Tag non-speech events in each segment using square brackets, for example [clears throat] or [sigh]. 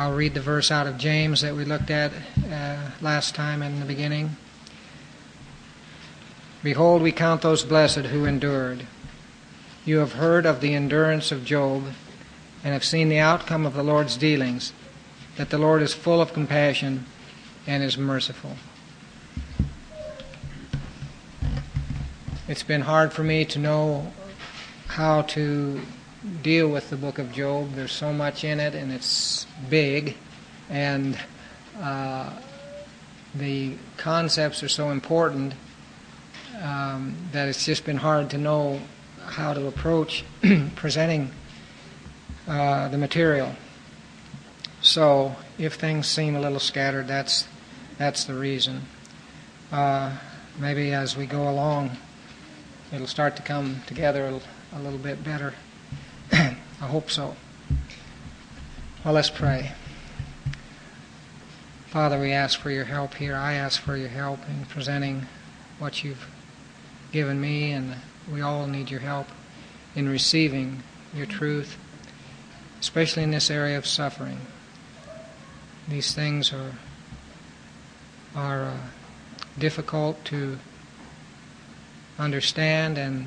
I'll read the verse out of James that we looked at uh, last time in the beginning. Behold, we count those blessed who endured. You have heard of the endurance of Job and have seen the outcome of the Lord's dealings, that the Lord is full of compassion and is merciful. It's been hard for me to know how to deal with the book of Job. There's so much in it, and it's big, and uh, the concepts are so important um, that it's just been hard to know how to approach [clears throat] presenting uh, the material. So, if things seem a little scattered, that's that's the reason. Uh, maybe as we go along, it'll start to come together a, a little bit better. I hope so. Well, let's pray. Father, we ask for your help here. I ask for your help in presenting what you've given me, and we all need your help in receiving your truth, especially in this area of suffering. These things are are uh, difficult to understand and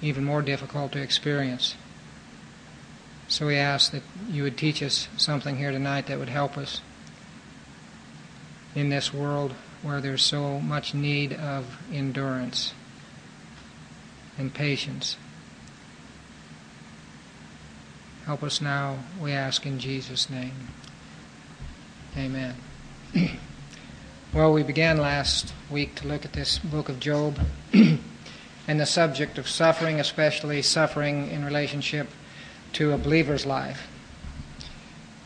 even more difficult to experience. So we ask that you would teach us something here tonight that would help us in this world where there's so much need of endurance and patience. Help us now, we ask in Jesus' name. Amen. [clears throat] well, we began last week to look at this book of Job [clears throat] and the subject of suffering, especially suffering in relationship to a believer's life.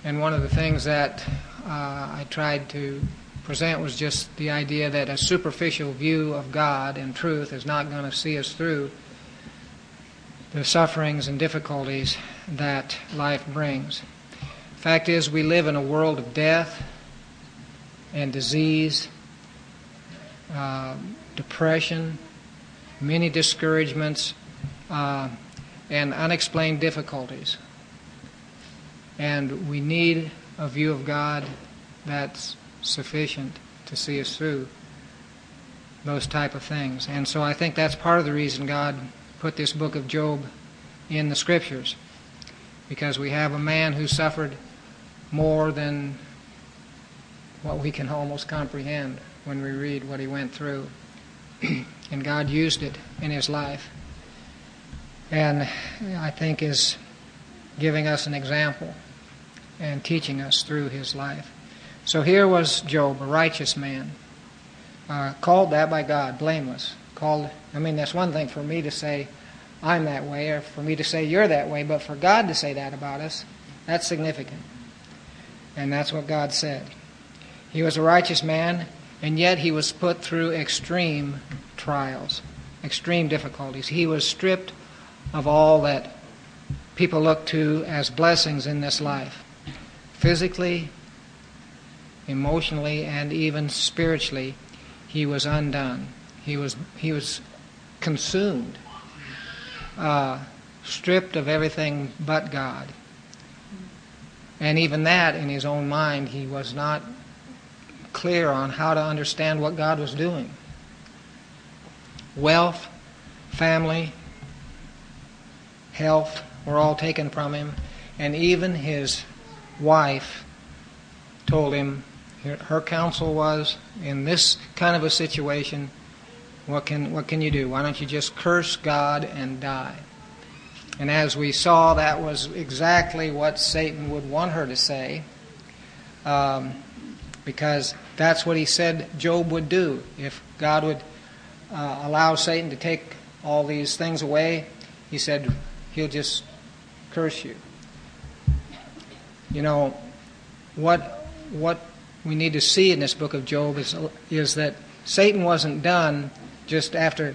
And one of the things that uh, I tried to present was just the idea that a superficial view of God and truth is not going to see us through the sufferings and difficulties that life brings. Fact is, we live in a world of death and disease, uh, depression, many discouragements, uh, and unexplained difficulties. And we need a view of God that's sufficient to see us through those type of things. And so I think that's part of the reason God put this book of Job in the scriptures. Because we have a man who suffered more than what we can almost comprehend when we read what he went through. [clears throat] and God used it in his life and I think is giving us an example and teaching us through his life. So here was Job, a righteous man, uh, called that by God, blameless. Called, I mean, that's one thing for me to say I'm that way, or for me to say you're that way, but for God to say that about us, that's significant. And that's what God said. He was a righteous man, and yet he was put through extreme trials, extreme difficulties. He was stripped of all that people look to as blessings in this life physically, emotionally, and even spiritually, he was undone. He was, he was consumed, uh, stripped of everything but God. And even that, in his own mind, he was not clear on how to understand what God was doing. Wealth, family, health were all taken from him, and even his wife told him her counsel was in this kind of a situation what can what can you do? Why don't you just curse god and die? And as we saw that was exactly what satan would want her to say um, because that's what he said job would do. If god would uh, allow satan to take all these things away he said he'll just curse you. You know, what, what we need to see in this book of Job is, is that Satan wasn't done just after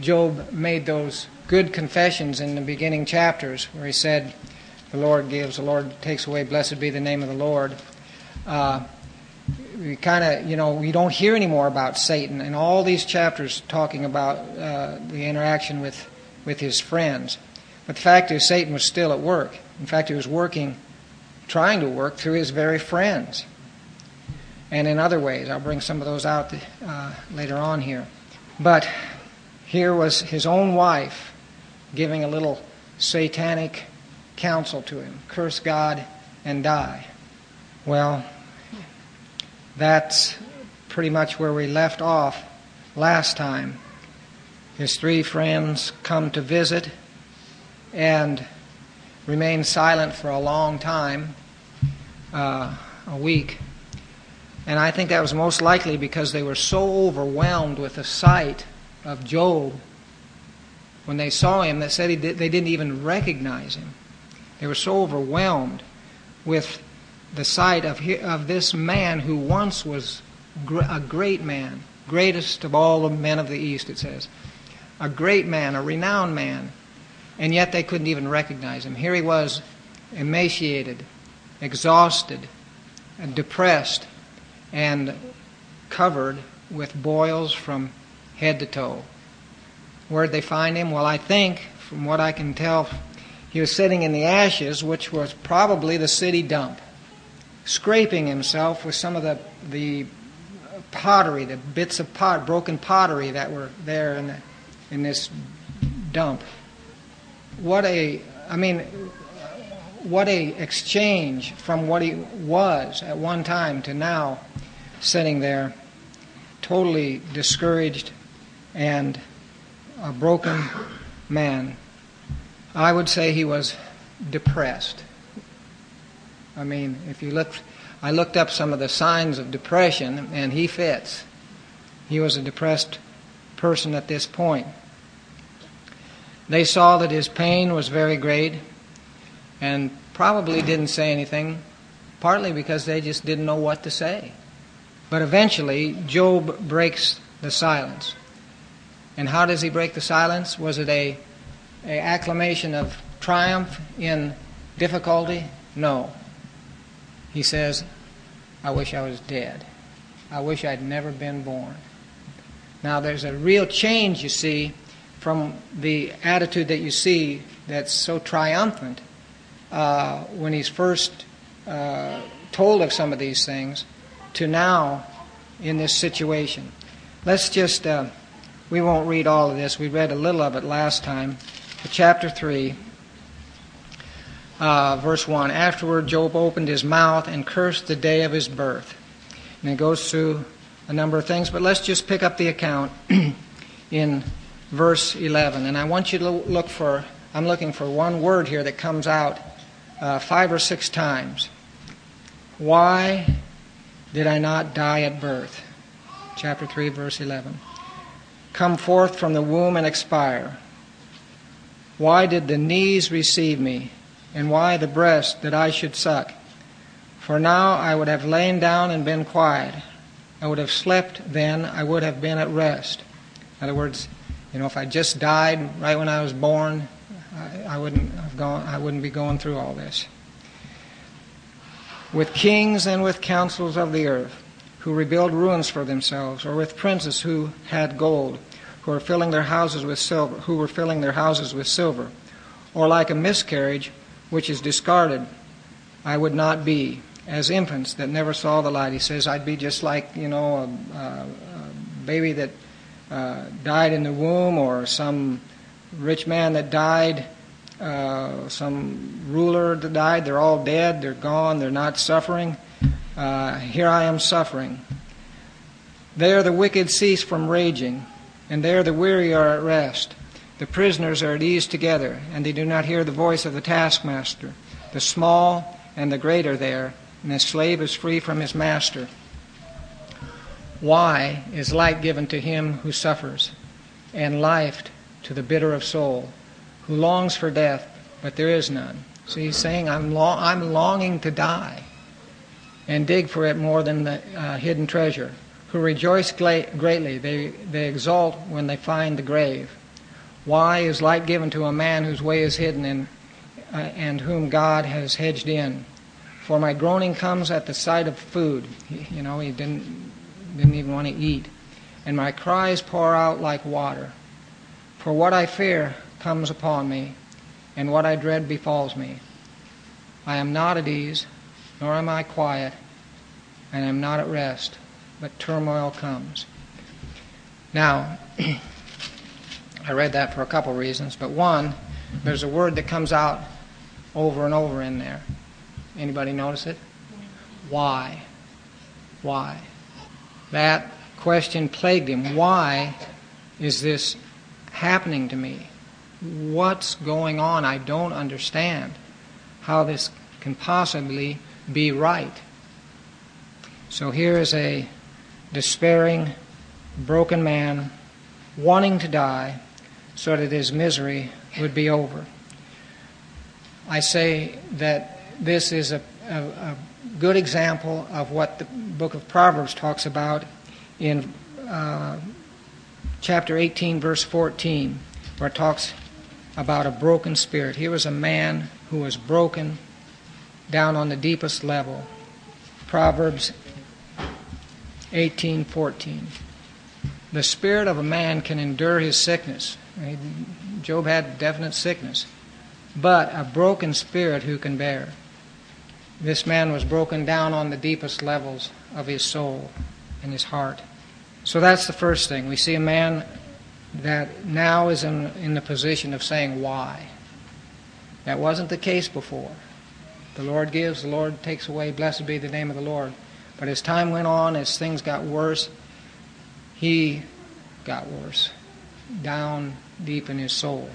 Job made those good confessions in the beginning chapters where he said, The Lord gives, the Lord takes away, blessed be the name of the Lord. Uh, we kind of, you know, we don't hear anymore about Satan in all these chapters talking about uh, the interaction with, with his friends. But the fact is, Satan was still at work. In fact, he was working trying to work through his very friends. And in other ways, I'll bring some of those out uh, later on here. But here was his own wife giving a little satanic counsel to him curse God and die. Well, that's pretty much where we left off last time. His three friends come to visit and remained silent for a long time, uh, a week. And I think that was most likely because they were so overwhelmed with the sight of Job when they saw him that said did, they didn't even recognize him. They were so overwhelmed with the sight of, of this man who once was a great man, greatest of all the men of the East, it says. A great man, a renowned man. And yet they couldn't even recognize him. Here he was, emaciated, exhausted, depressed, and covered with boils from head to toe. Where'd they find him? Well, I think, from what I can tell, he was sitting in the ashes, which was probably the city dump, scraping himself with some of the, the pottery, the bits of pot, broken pottery that were there in, the, in this dump. What a, I mean, what a exchange from what he was at one time to now, sitting there, totally discouraged and a broken man. I would say he was depressed. I mean, if you look I looked up some of the signs of depression, and he fits. He was a depressed person at this point. They saw that his pain was very great and probably didn't say anything, partly because they just didn't know what to say. But eventually, Job breaks the silence. And how does he break the silence? Was it a, a acclamation of triumph in difficulty? No. He says, I wish I was dead. I wish I'd never been born. Now, there's a real change, you see, from the attitude that you see that's so triumphant uh, when he's first uh, told of some of these things to now in this situation. Let's just, uh, we won't read all of this. We read a little of it last time. Chapter 3 uh, verse 1 Afterward, Job opened his mouth and cursed the day of his birth. And it goes through a number of things, but let's just pick up the account [clears throat] in verse 11. And I want you to look for, I'm looking for one word here that comes out uh, five or six times. Why did I not die at birth? Chapter 3, verse 11. Come forth from the womb and expire. Why did the knees receive me? and why the breast that I should suck? For now I would have lain down and been quiet. I would have slept then, I would have been at rest. In other words, you know, if I just died right when I was born, I, I wouldn't have gone I wouldn't be going through all this. With kings and with councils of the earth, who rebuild ruins for themselves, or with princes who had gold, who were filling their houses with silver, who were filling their houses with silver, or like a miscarriage which is discarded, I would not be. As infants that never saw the light, he says, I'd be just like, you know, a, a, a baby that uh, died in the womb or some rich man that died, uh, some ruler that died. They're all dead, they're gone, they're not suffering. Uh, here I am suffering. There the wicked cease from raging, and there the weary are at rest. The prisoners are at ease together, and they do not hear the voice of the taskmaster. The small and the great are there, and the slave is free from his master. Why is light given to him who suffers, and life to the bitter of soul, who longs for death, but there is none? So he's saying, I'm, long, I'm longing to die, and dig for it more than the uh, hidden treasure. Who rejoice greatly, they, they exult when they find the grave. Why is light given to a man whose way is hidden and, uh, and whom God has hedged in? For my groaning comes at the sight of food. You know, he didn't, didn't even want to eat. And my cries pour out like water. For what I fear comes upon me, and what I dread befalls me. I am not at ease, nor am I quiet, and am not at rest, but turmoil comes. Now, [clears throat] I read that for a couple reasons, but one, there's a word that comes out over and over in there. Anybody notice it? Why? Why? That question plagued him. Why is this happening to me? What's going on? I don't understand how this can possibly be right. So here is a despairing, broken man wanting to die so that his misery would be over. I say that this is a, a, a good example of what the book of Proverbs talks about in uh, chapter 18, verse 14, where it talks about a broken spirit. Here was a man who was broken down on the deepest level. Proverbs 18:14. The spirit of a man can endure his sickness. Job had definite sickness, but a broken spirit who can bear. This man was broken down on the deepest levels of his soul and his heart. So that's the first thing. We see a man that now is in, in the position of saying, Why? That wasn't the case before. The Lord gives, the Lord takes away. Blessed be the name of the Lord. But as time went on, as things got worse, he got worse, down deep in his soul.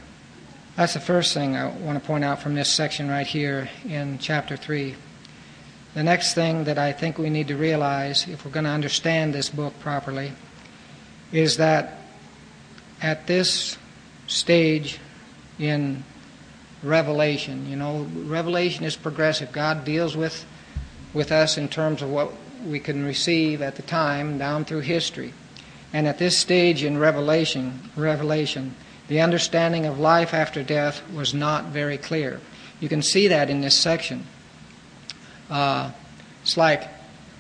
That's the first thing I want to point out from this section right here in chapter 3. The next thing that I think we need to realize, if we're going to understand this book properly, is that at this stage in Revelation, you know, Revelation is progressive. God deals with, with us in terms of what we can receive at the time down through history. And at this stage in Revelation, Revelation, the understanding of life after death was not very clear. You can see that in this section. Uh, it's like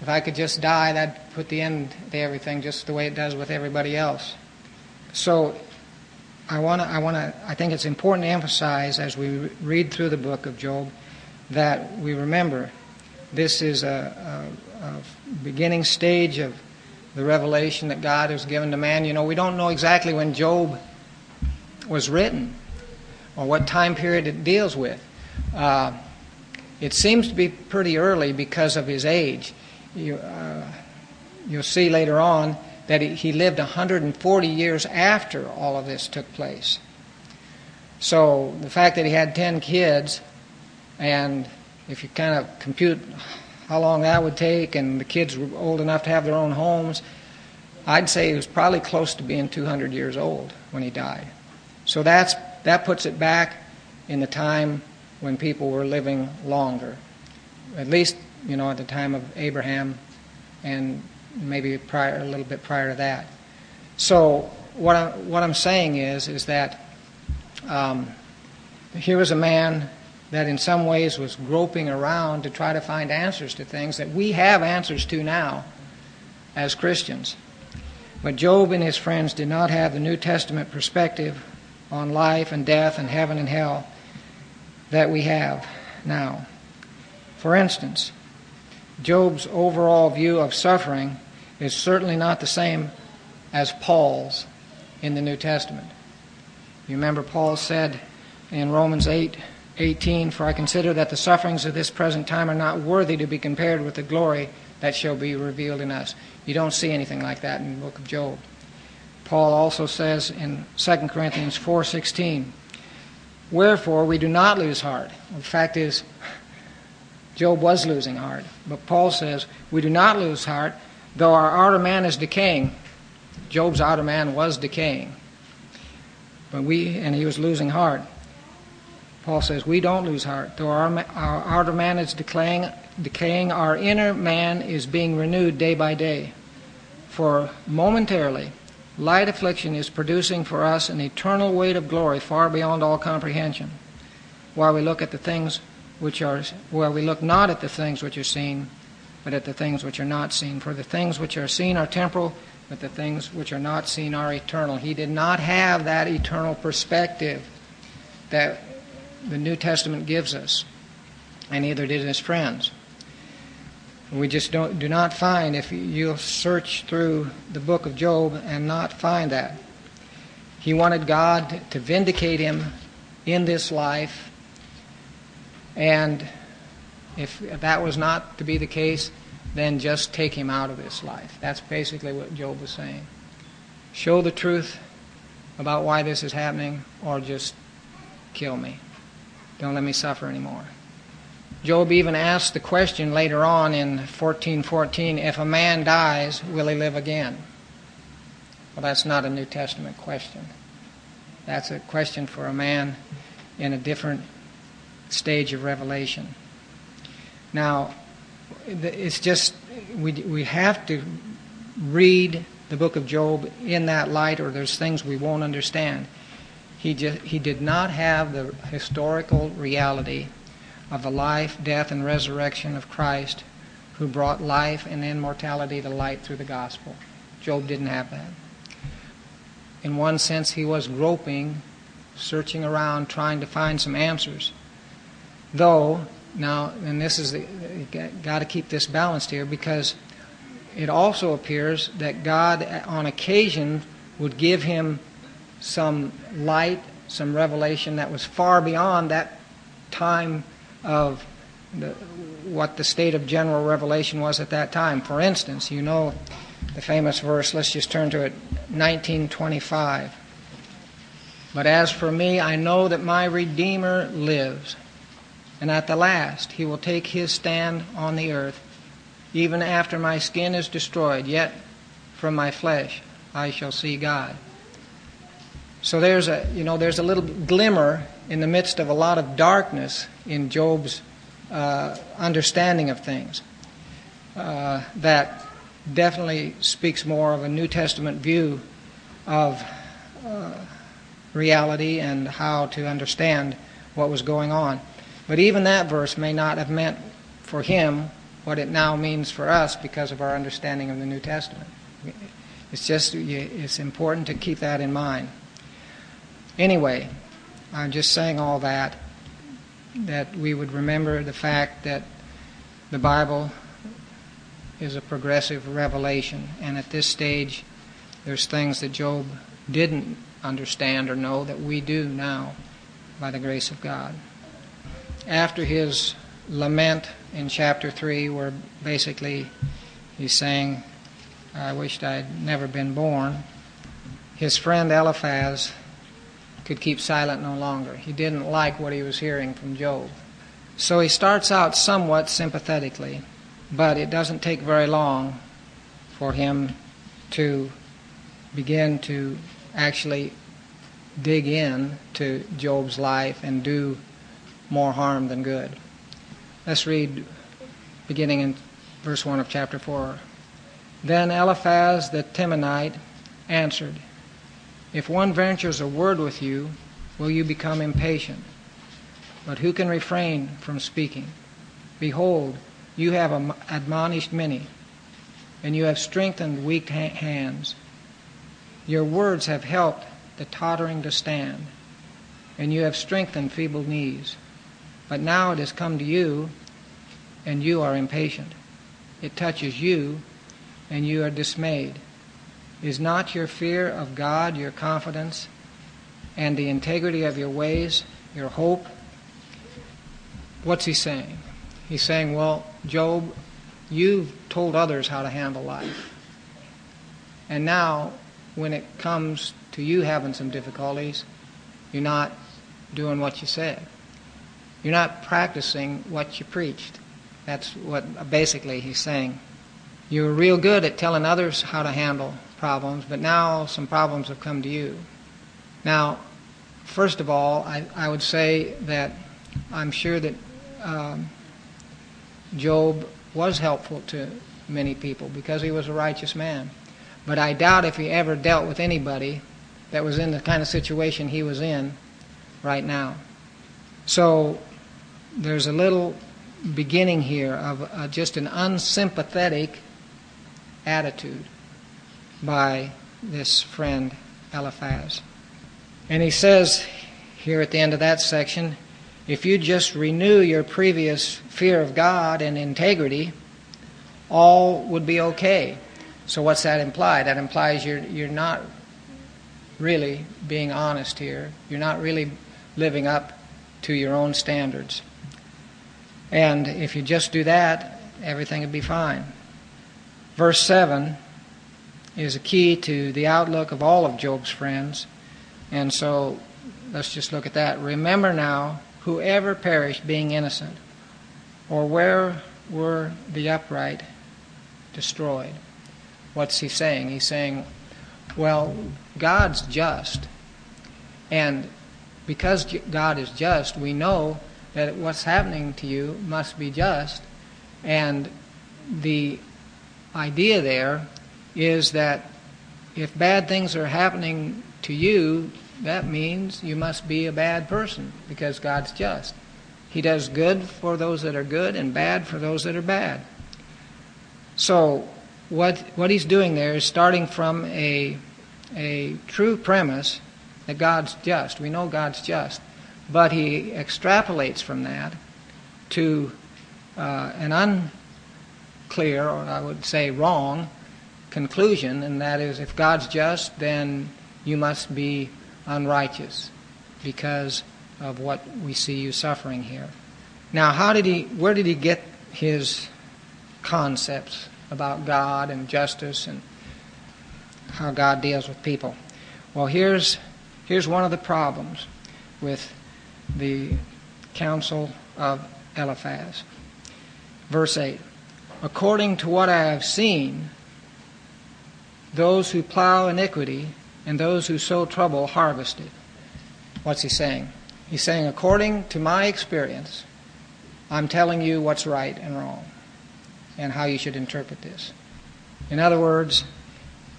if I could just die, that'd put the end to everything, just the way it does with everybody else. So, I want to. I want to. I think it's important to emphasize as we read through the book of Job that we remember this is a, a, a beginning stage of the revelation that God has given to man. You know, we don't know exactly when Job was written or what time period it deals with. Uh, it seems to be pretty early because of his age. You, uh, you'll see later on that he, lived 140 years after all of this took place. So the fact that he had 10 kids, and if you kind of compute how long that would take, and the kids were old enough to have their own homes, I'd say he was probably close to being 200 years old when he died. So that's, that puts it back in the time when people were living longer. At least, you know, at the time of Abraham and maybe prior, a little bit prior to that. So what I'm, what I'm saying is, is that um, here was a man that in some ways was groping around to try to find answers to things that we have answers to now as Christians. But Job and his friends did not have the New Testament perspective on life and death and heaven and hell that we have now. For instance, Job's overall view of suffering is certainly not the same as Paul's in the New Testament. You remember Paul said in Romans 8 18, For I consider that the sufferings of this present time are not worthy to be compared with the glory that shall be revealed in us. You don't see anything like that in the book of Job. Paul also says in 2 Corinthians 4:16, "Wherefore we do not lose heart." The fact is Job was losing heart, but Paul says, "We do not lose heart, though our outer man is decaying." Job's outer man was decaying. But we and he was losing heart. Paul says, "We don't lose heart, though our, our outer man is decaying, decaying, our inner man is being renewed day by day. For momentarily Light affliction is producing for us an eternal weight of glory far beyond all comprehension. While we look at the things which are, while we look not at the things which are seen, but at the things which are not seen. For the things which are seen are temporal, but the things which are not seen are eternal. He did not have that eternal perspective that the New Testament gives us, and neither did his friends. We just don't, do not find, if you'll search through the book of Job and not find that. He wanted God to vindicate him in this life, and if that was not to be the case, then just take him out of this life. That's basically what Job was saying. Show the truth about why this is happening, or just kill me. Don't let me suffer anymore. Job even asked the question later on in 1414 if a man dies, will he live again? Well, that's not a New Testament question. That's a question for a man in a different stage of revelation. Now, it's just, we, we have to read the book of Job in that light, or there's things we won't understand. He, just, he did not have the historical reality of the life, death, and resurrection of Christ who brought life and immortality to light through the gospel. Job didn't have that. In one sense, he was groping, searching around, trying to find some answers. Though, now, and this is the, got to keep this balanced here because it also appears that God, on occasion, would give him some light, some revelation that was far beyond that time of the, what the state of general revelation was at that time. For instance, you know the famous verse, let's just turn to it, 1925. But as for me, I know that my Redeemer lives, and at the last he will take his stand on the earth. Even after my skin is destroyed, yet from my flesh I shall see God. So there's a, you know, there's a little glimmer in the midst of a lot of darkness in Job's uh, understanding of things uh, that definitely speaks more of a New Testament view of uh, reality and how to understand what was going on. But even that verse may not have meant for him what it now means for us because of our understanding of the New Testament. It's just it's important to keep that in mind. Anyway, I'm just saying all that, that we would remember the fact that the Bible is a progressive revelation, and at this stage, there's things that Job didn't understand or know that we do now by the grace of God. After his lament in chapter 3, where basically he's saying, I wished I'd never been born, his friend Eliphaz could keep silent no longer. He didn't like what he was hearing from Job. So he starts out somewhat sympathetically, but it doesn't take very long for him to begin to actually dig in to Job's life and do more harm than good. Let's read beginning in verse 1 of chapter 4. Then Eliphaz the Temanite answered, if one ventures a word with you, will you become impatient? But who can refrain from speaking? Behold, you have admonished many, and you have strengthened weak hands. Your words have helped the tottering to stand, and you have strengthened feeble knees. But now it has come to you, and you are impatient. It touches you, and you are dismayed. Is not your fear of God your confidence and the integrity of your ways your hope? What's he saying? He's saying, well, Job, you've told others how to handle life. And now, when it comes to you having some difficulties, you're not doing what you said. You're not practicing what you preached. That's what basically he's saying. You were real good at telling others how to handle problems, but now some problems have come to you. Now, first of all, I, I would say that I'm sure that um, Job was helpful to many people because he was a righteous man. But I doubt if he ever dealt with anybody that was in the kind of situation he was in right now. So there's a little beginning here of uh, just an unsympathetic attitude by this friend Eliphaz. And he says here at the end of that section if you just renew your previous fear of God and integrity, all would be okay. So what's that imply? That implies you're you're not really being honest here. You're not really living up to your own standards. And if you just do that, everything would be fine. Verse 7 is a key to the outlook of all of Job's friends. And so let's just look at that. Remember now, whoever perished being innocent, or where were the upright destroyed? What's he saying? He's saying, well, God's just. And because God is just, we know that what's happening to you must be just. And the idea there is that if bad things are happening to you, that means you must be a bad person because God's just. He does good for those that are good and bad for those that are bad. So, what, what he's doing there is starting from a, a true premise that God's just. We know God's just. But he extrapolates from that to uh, an unclear, or I would say wrong, conclusion, and that is if God's just, then you must be unrighteous because of what we see you suffering here. Now, how did he, where did he get his concepts about God and justice and how God deals with people? Well, here's, here's one of the problems with the counsel of Eliphaz. Verse 8 According to what I have seen, those who plow iniquity and those who sow trouble harvest it. What's he saying? He's saying, according to my experience, I'm telling you what's right and wrong and how you should interpret this. In other words,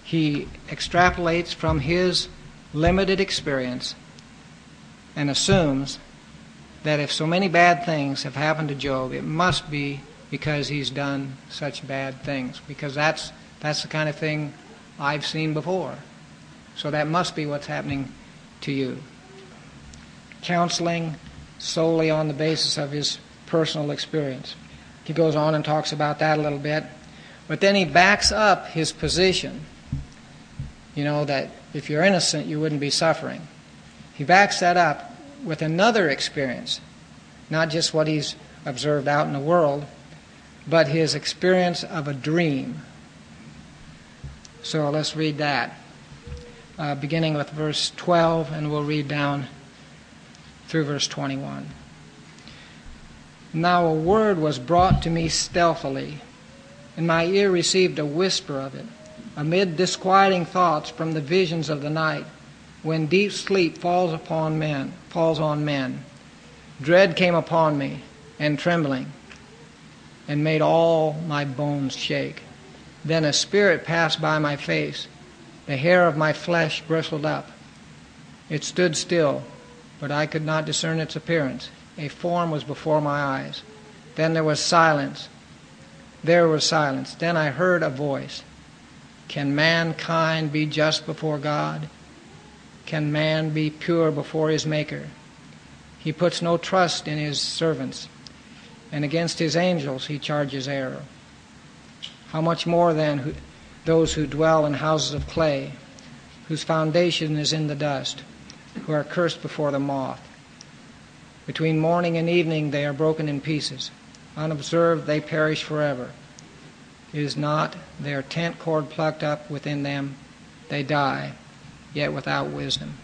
he extrapolates from his limited experience and assumes that if so many bad things have happened to Job, it must be because he's done such bad things. Because that's, that's the kind of thing I've seen before. So that must be what's happening to you. Counseling solely on the basis of his personal experience. He goes on and talks about that a little bit. But then he backs up his position. You know, that if you're innocent, you wouldn't be suffering. He backs that up with another experience, not just what he's observed out in the world, but his experience of a dream. So let's read that, uh, beginning with verse 12, and we'll read down through verse 21. Now a word was brought to me stealthily, and my ear received a whisper of it, amid disquieting thoughts from the visions of the night when deep sleep falls upon men, falls on men. Dread came upon me, and trembling, and made all my bones shake. Then a spirit passed by my face. The hair of my flesh bristled up. It stood still, but I could not discern its appearance. A form was before my eyes. Then there was silence. There was silence. Then I heard a voice. Can mankind be just before God? can man be pure before his Maker. He puts no trust in his servants, and against his angels he charges error. How much more then those who dwell in houses of clay, whose foundation is in the dust, who are cursed before the moth. Between morning and evening they are broken in pieces. Unobserved they perish forever. Is not their tent cord plucked up within them? They die yet without wisdom.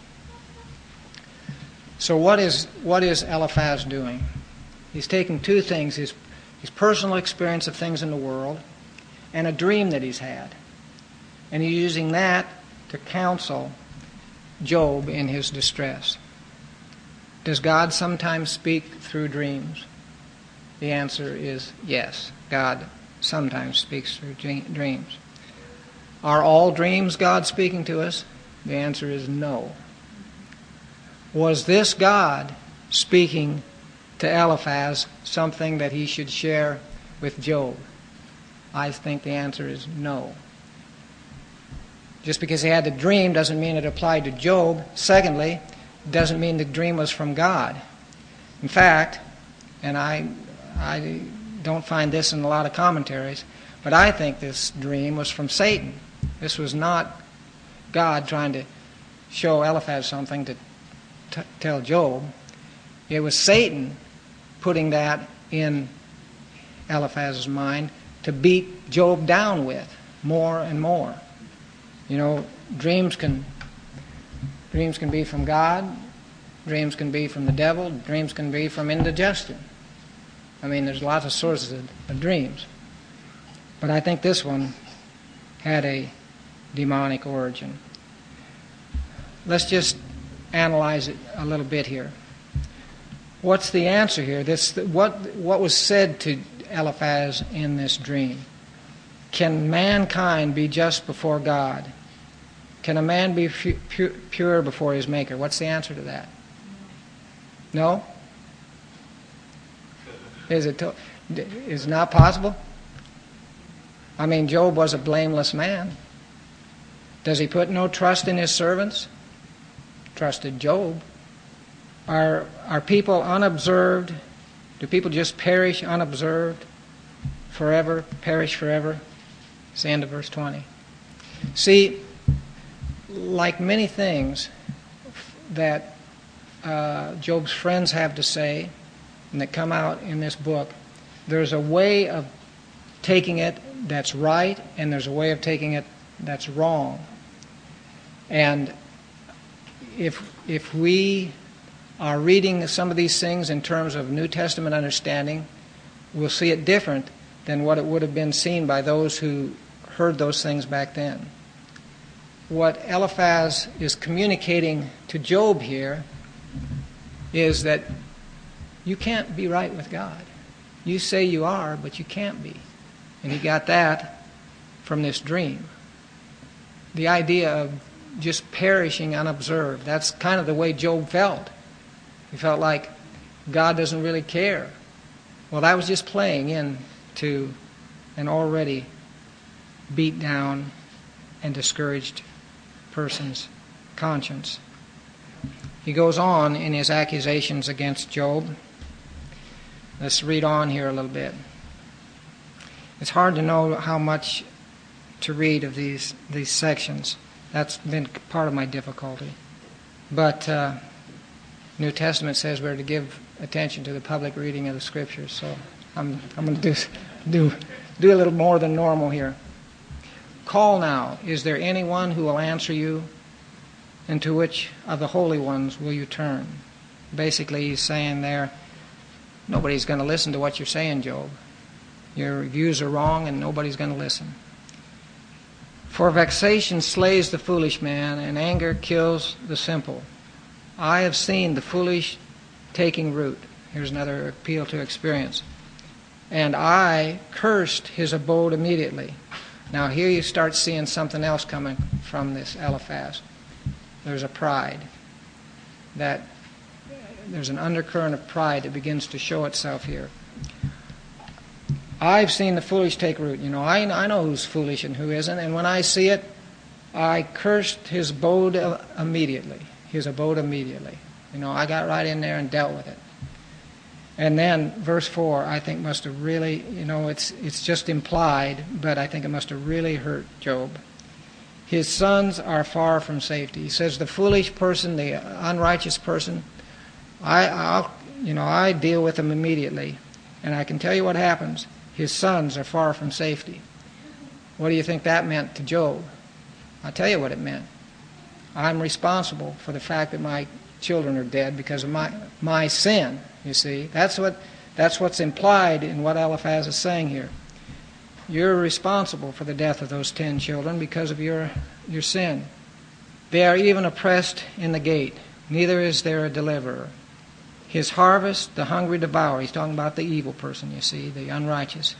So, what is, what is Eliphaz doing? He's taking two things his, his personal experience of things in the world and a dream that he's had. And he's using that to counsel Job in his distress. Does God sometimes speak through dreams? The answer is yes. God sometimes speaks through dreams. Are all dreams God speaking to us? The answer is no. Was this God speaking to Eliphaz something that he should share with Job? I think the answer is no. Just because he had the dream doesn't mean it applied to Job. Secondly, doesn't mean the dream was from God. In fact, and I, I don't find this in a lot of commentaries, But I think this dream was from Satan. This was not God trying to show Eliphaz something to t- tell Job. It was Satan putting that in Eliphaz's mind to beat Job down with more and more. You know, dreams can dreams can be from God, dreams can be from the devil, dreams can be from indigestion. I mean, there's lots of sources of, of dreams. But I think this one had a demonic origin. Let's just analyze it a little bit here. What's the answer here? This, what, what was said to Eliphaz in this dream? Can mankind be just before God? Can a man be pure before his Maker? What's the answer to that? No? Is it, to, is not possible? I mean, Job was a blameless man. Does he put no trust in his servants? Trusted Job. Are, are people unobserved? Do people just perish unobserved forever, perish forever? It's the end of verse 20. See, like many things that uh, Job's friends have to say and that come out in this book, there's a way of taking it that's right, and there's a way of taking it that's wrong. And if, if we are reading some of these things in terms of New Testament understanding, we'll see it different than what it would have been seen by those who heard those things back then. What Eliphaz is communicating to Job here is that you can't be right with God. You say you are, but you can't be. And he got that from this dream. The idea of just perishing unobserved. That's kind of the way Job felt. He felt like God doesn't really care. Well, that was just playing into an already beat down and discouraged person's conscience. He goes on in his accusations against Job. Let's read on here a little bit. It's hard to know how much to read of these, these sections. That's been part of my difficulty. But uh, New Testament says we're to give attention to the public reading of the Scriptures. So I'm, I'm going to do, do, do a little more than normal here. Call now. Is there anyone who will answer you? And to which of the holy ones will you turn? Basically, he's saying there, nobody's going to listen to what you're saying, Job. Your views are wrong and nobody's going to listen. For vexation slays the foolish man, and anger kills the simple. I have seen the foolish taking root. Here's another appeal to experience. And I cursed his abode immediately. Now, here you start seeing something else coming from this Eliphaz. There's a pride. That there's an undercurrent of pride that begins to show itself here. I've seen the foolish take root. You know, I, I know who's foolish and who isn't. And when I see it, I cursed his abode immediately. His abode immediately. You know, I got right in there and dealt with it. And then verse 4, I think must have really, you know, it's, it's just implied, but I think it must have really hurt Job. His sons are far from safety. He says the foolish person, the unrighteous person, I, I'll, you know, I deal with them immediately. And I can tell you what happens his sons are far from safety. What do you think that meant to Job? I'll tell you what it meant. I'm responsible for the fact that my children are dead because of my, my sin, you see. That's, what, that's what's implied in what Eliphaz is saying here. You're responsible for the death of those ten children because of your, your sin. They are even oppressed in the gate, neither is there a deliverer. His harvest the hungry devour. He's talking about the evil person, you see, the unrighteous.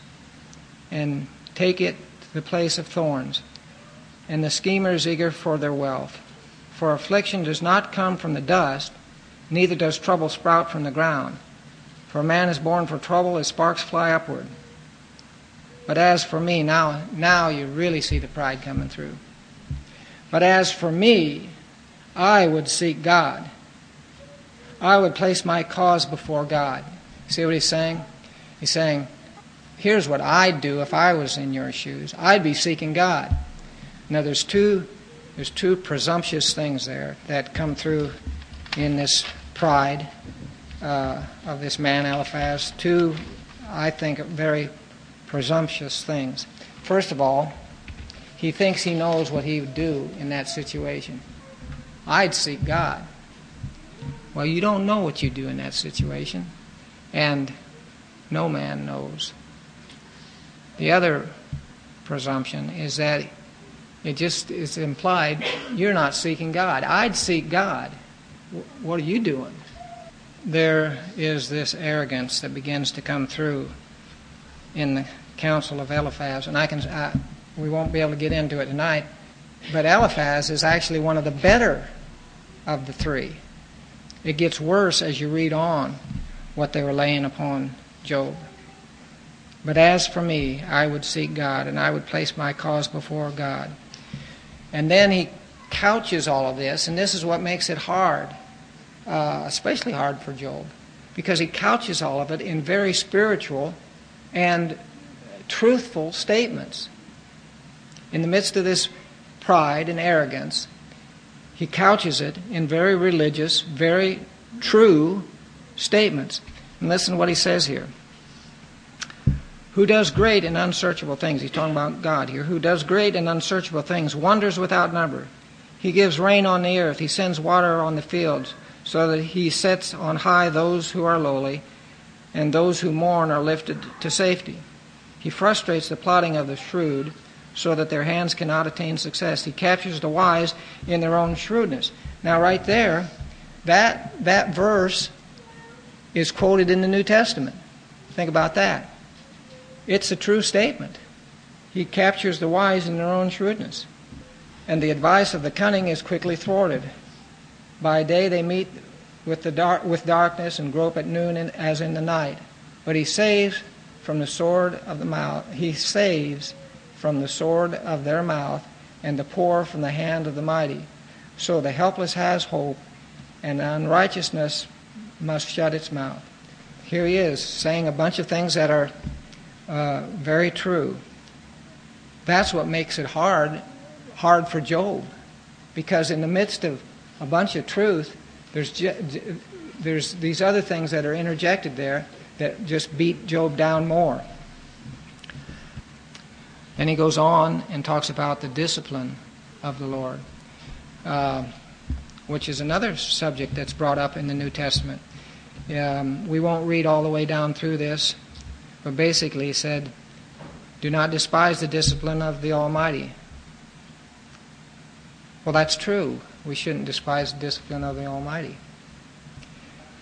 And take it to the place of thorns. And the schemer is eager for their wealth. For affliction does not come from the dust, neither does trouble sprout from the ground. For a man is born for trouble as sparks fly upward. But as for me, now, now you really see the pride coming through. But as for me, I would seek God I would place my cause before God. See what he's saying? He's saying, here's what I'd do if I was in your shoes. I'd be seeking God. Now, there's two, there's two presumptuous things there that come through in this pride uh, of this man Eliphaz. Two, I think, very presumptuous things. First of all, he thinks he knows what he would do in that situation. I'd seek God. Well, you don't know what you do in that situation, and no man knows. The other presumption is that it just is implied you're not seeking God. I'd seek God. What are you doing? There is this arrogance that begins to come through in the counsel of Eliphaz, and I can I, we won't be able to get into it tonight. But Eliphaz is actually one of the better of the three. It gets worse as you read on what they were laying upon Job. But as for me, I would seek God, and I would place my cause before God. And then he couches all of this, and this is what makes it hard, uh, especially hard for Job, because he couches all of it in very spiritual and truthful statements. In the midst of this pride and arrogance, he couches it in very religious, very true statements. And listen to what he says here. Who does great and unsearchable things? He's talking about God here. Who does great and unsearchable things, wonders without number. He gives rain on the earth. He sends water on the fields, so that he sets on high those who are lowly, and those who mourn are lifted to safety. He frustrates the plotting of the shrewd so that their hands cannot attain success. He captures the wise in their own shrewdness. Now, right there, that, that verse is quoted in the New Testament. Think about that. It's a true statement. He captures the wise in their own shrewdness. And the advice of the cunning is quickly thwarted. By day they meet with, the dark, with darkness and grope at noon in, as in the night. But he saves from the sword of the mouth. He saves from the sword of their mouth, and the poor from the hand of the mighty. So the helpless has hope, and unrighteousness must shut its mouth. Here he is saying a bunch of things that are uh, very true. That's what makes it hard, hard for Job, because in the midst of a bunch of truth, there's there's these other things that are interjected there that just beat Job down more. Then he goes on and talks about the discipline of the Lord, uh, which is another subject that's brought up in the New Testament. Um, we won't read all the way down through this, but basically he said, Do not despise the discipline of the Almighty. Well, that's true. We shouldn't despise the discipline of the Almighty.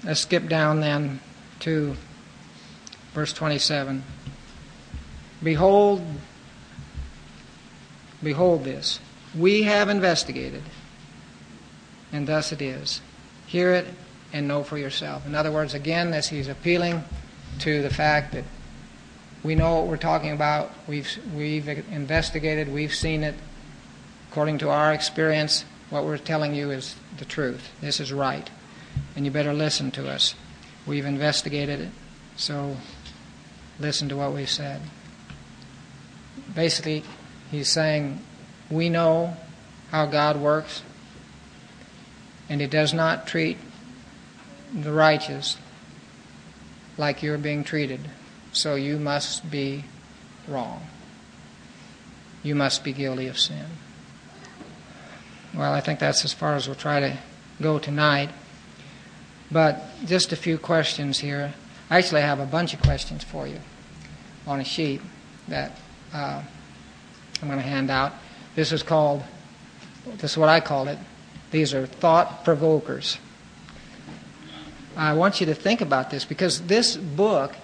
Let's skip down then to verse 27. Behold, Behold this. We have investigated, and thus it is. Hear it and know for yourself. In other words, again, as he's appealing to the fact that we know what we're talking about, we've, we've investigated, we've seen it. According to our experience, what we're telling you is the truth. This is right. And you better listen to us. We've investigated it, so listen to what we've said. Basically, He's saying, We know how God works, and He does not treat the righteous like you're being treated. So you must be wrong. You must be guilty of sin. Well, I think that's as far as we'll try to go tonight. But just a few questions here. I actually, have a bunch of questions for you on a sheet that. Uh, I'm going to hand out. This is called, this is what I call it. These are thought provokers. I want you to think about this because this book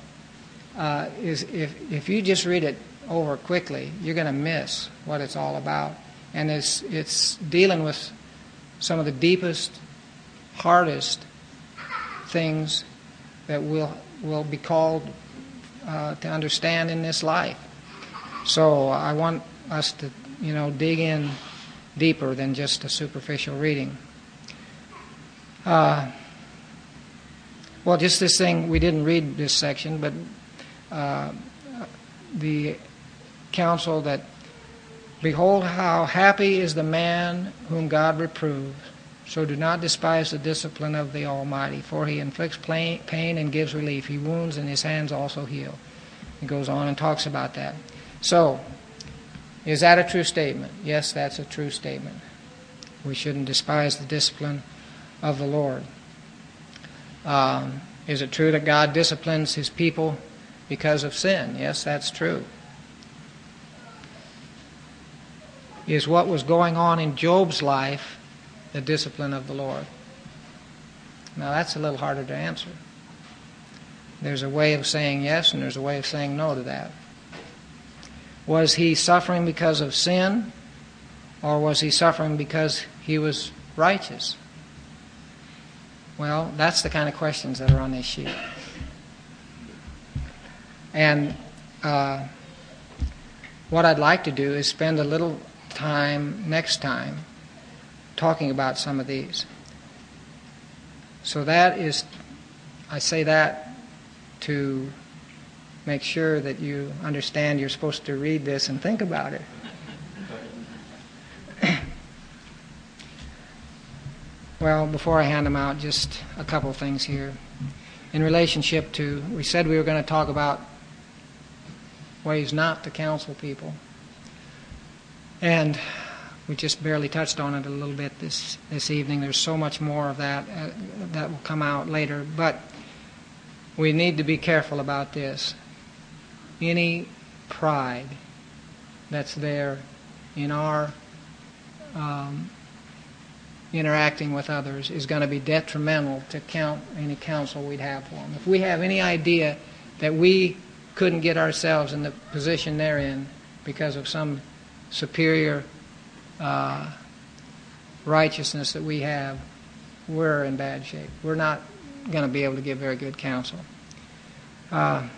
uh, is, if, if you just read it over quickly, you're going to miss what it's all about. And it's, it's dealing with some of the deepest, hardest things that will, will be called uh, to understand in this life. So I want us to, you know, dig in deeper than just a superficial reading. Uh, well, just this thing, we didn't read this section, but uh, the counsel that, Behold, how happy is the man whom God reproves. So do not despise the discipline of the Almighty, for he inflicts pain and gives relief. He wounds, and his hands also heal. He goes on and talks about that. So, is that a true statement? Yes, that's a true statement. We shouldn't despise the discipline of the Lord. Um, is it true that God disciplines his people because of sin? Yes, that's true. Is what was going on in Job's life the discipline of the Lord? Now, that's a little harder to answer. There's a way of saying yes, and there's a way of saying no to that. Was he suffering because of sin, or was he suffering because he was righteous? Well, that's the kind of questions that are on this sheet. And uh, what I'd like to do is spend a little time next time talking about some of these. So that is, I say that to make sure that you understand you're supposed to read this and think about it. [coughs] well, before I hand them out, just a couple things here. In relationship to, we said we were going to talk about ways not to counsel people. And we just barely touched on it a little bit this, this evening. There's so much more of that uh, that will come out later. But we need to be careful about this any pride that's there in our um, interacting with others is going to be detrimental to count any counsel we'd have for them. If we have any idea that we couldn't get ourselves in the position they're in because of some superior uh, righteousness that we have, we're in bad shape. We're not going to be able to give very good counsel. Uh,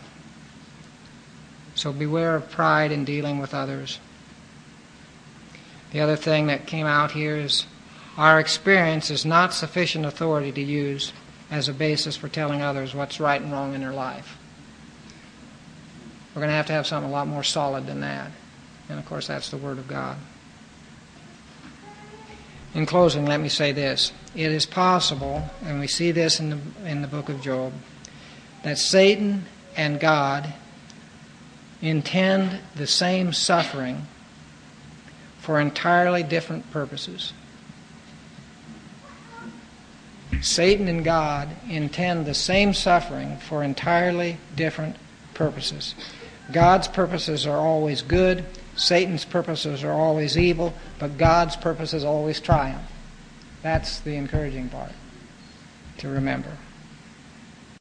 so beware of pride in dealing with others. The other thing that came out here is our experience is not sufficient authority to use as a basis for telling others what's right and wrong in their life. We're going to have to have something a lot more solid than that. And of course, that's the Word of God. In closing, let me say this. It is possible, and we see this in the, in the book of Job, that Satan and God intend the same suffering for entirely different purposes. Satan and God intend the same suffering for entirely different purposes. God's purposes are always good, Satan's purposes are always evil, but God's purposes always triumph. That's the encouraging part to remember.